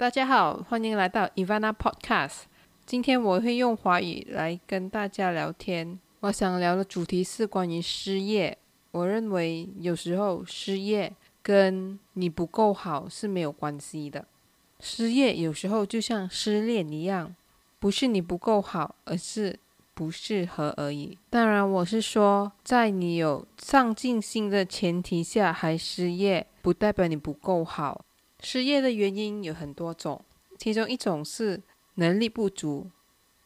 大家好，欢迎来到 Ivana Podcast。今天我会用华语来跟大家聊天。我想聊的主题是关于失业。我认为有时候失业跟你不够好是没有关系的。失业有时候就像失恋一样，不是你不够好，而是不适合而已。当然，我是说，在你有上进心的前提下还失业，不代表你不够好。失业的原因有很多种，其中一种是能力不足。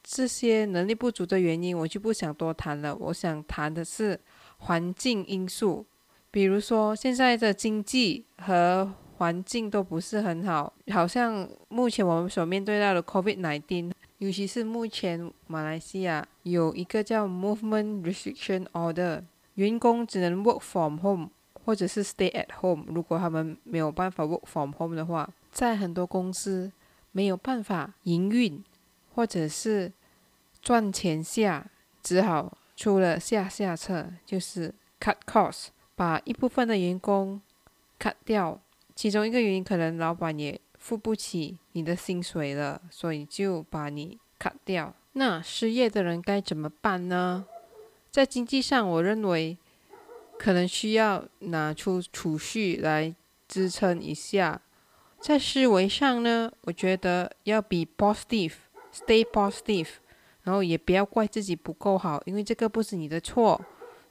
这些能力不足的原因，我就不想多谈了。我想谈的是环境因素，比如说现在的经济和环境都不是很好，好像目前我们所面对到的 COVID-19，尤其是目前马来西亚有一个叫 Movement Restriction Order，员工只能 work from home。或者是 stay at home，如果他们没有办法 work from home 的话，在很多公司没有办法营运，或者是赚钱下，只好出了下下策，就是 cut cost，把一部分的员工 cut 掉。其中一个原因可能老板也付不起你的薪水了，所以就把你 cut 掉。那失业的人该怎么办呢？在经济上，我认为。可能需要拿出储蓄来支撑一下，在思维上呢，我觉得要比 positive，stay positive，然后也不要怪自己不够好，因为这个不是你的错，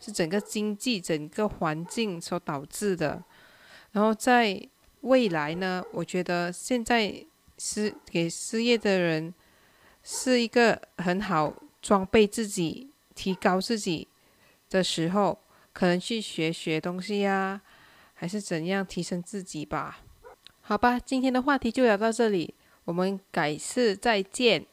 是整个经济、整个环境所导致的。然后在未来呢，我觉得现在失给失业的人是一个很好装备自己、提高自己的时候。可能去学学东西呀，还是怎样提升自己吧？好吧，今天的话题就聊到这里，我们改次再见。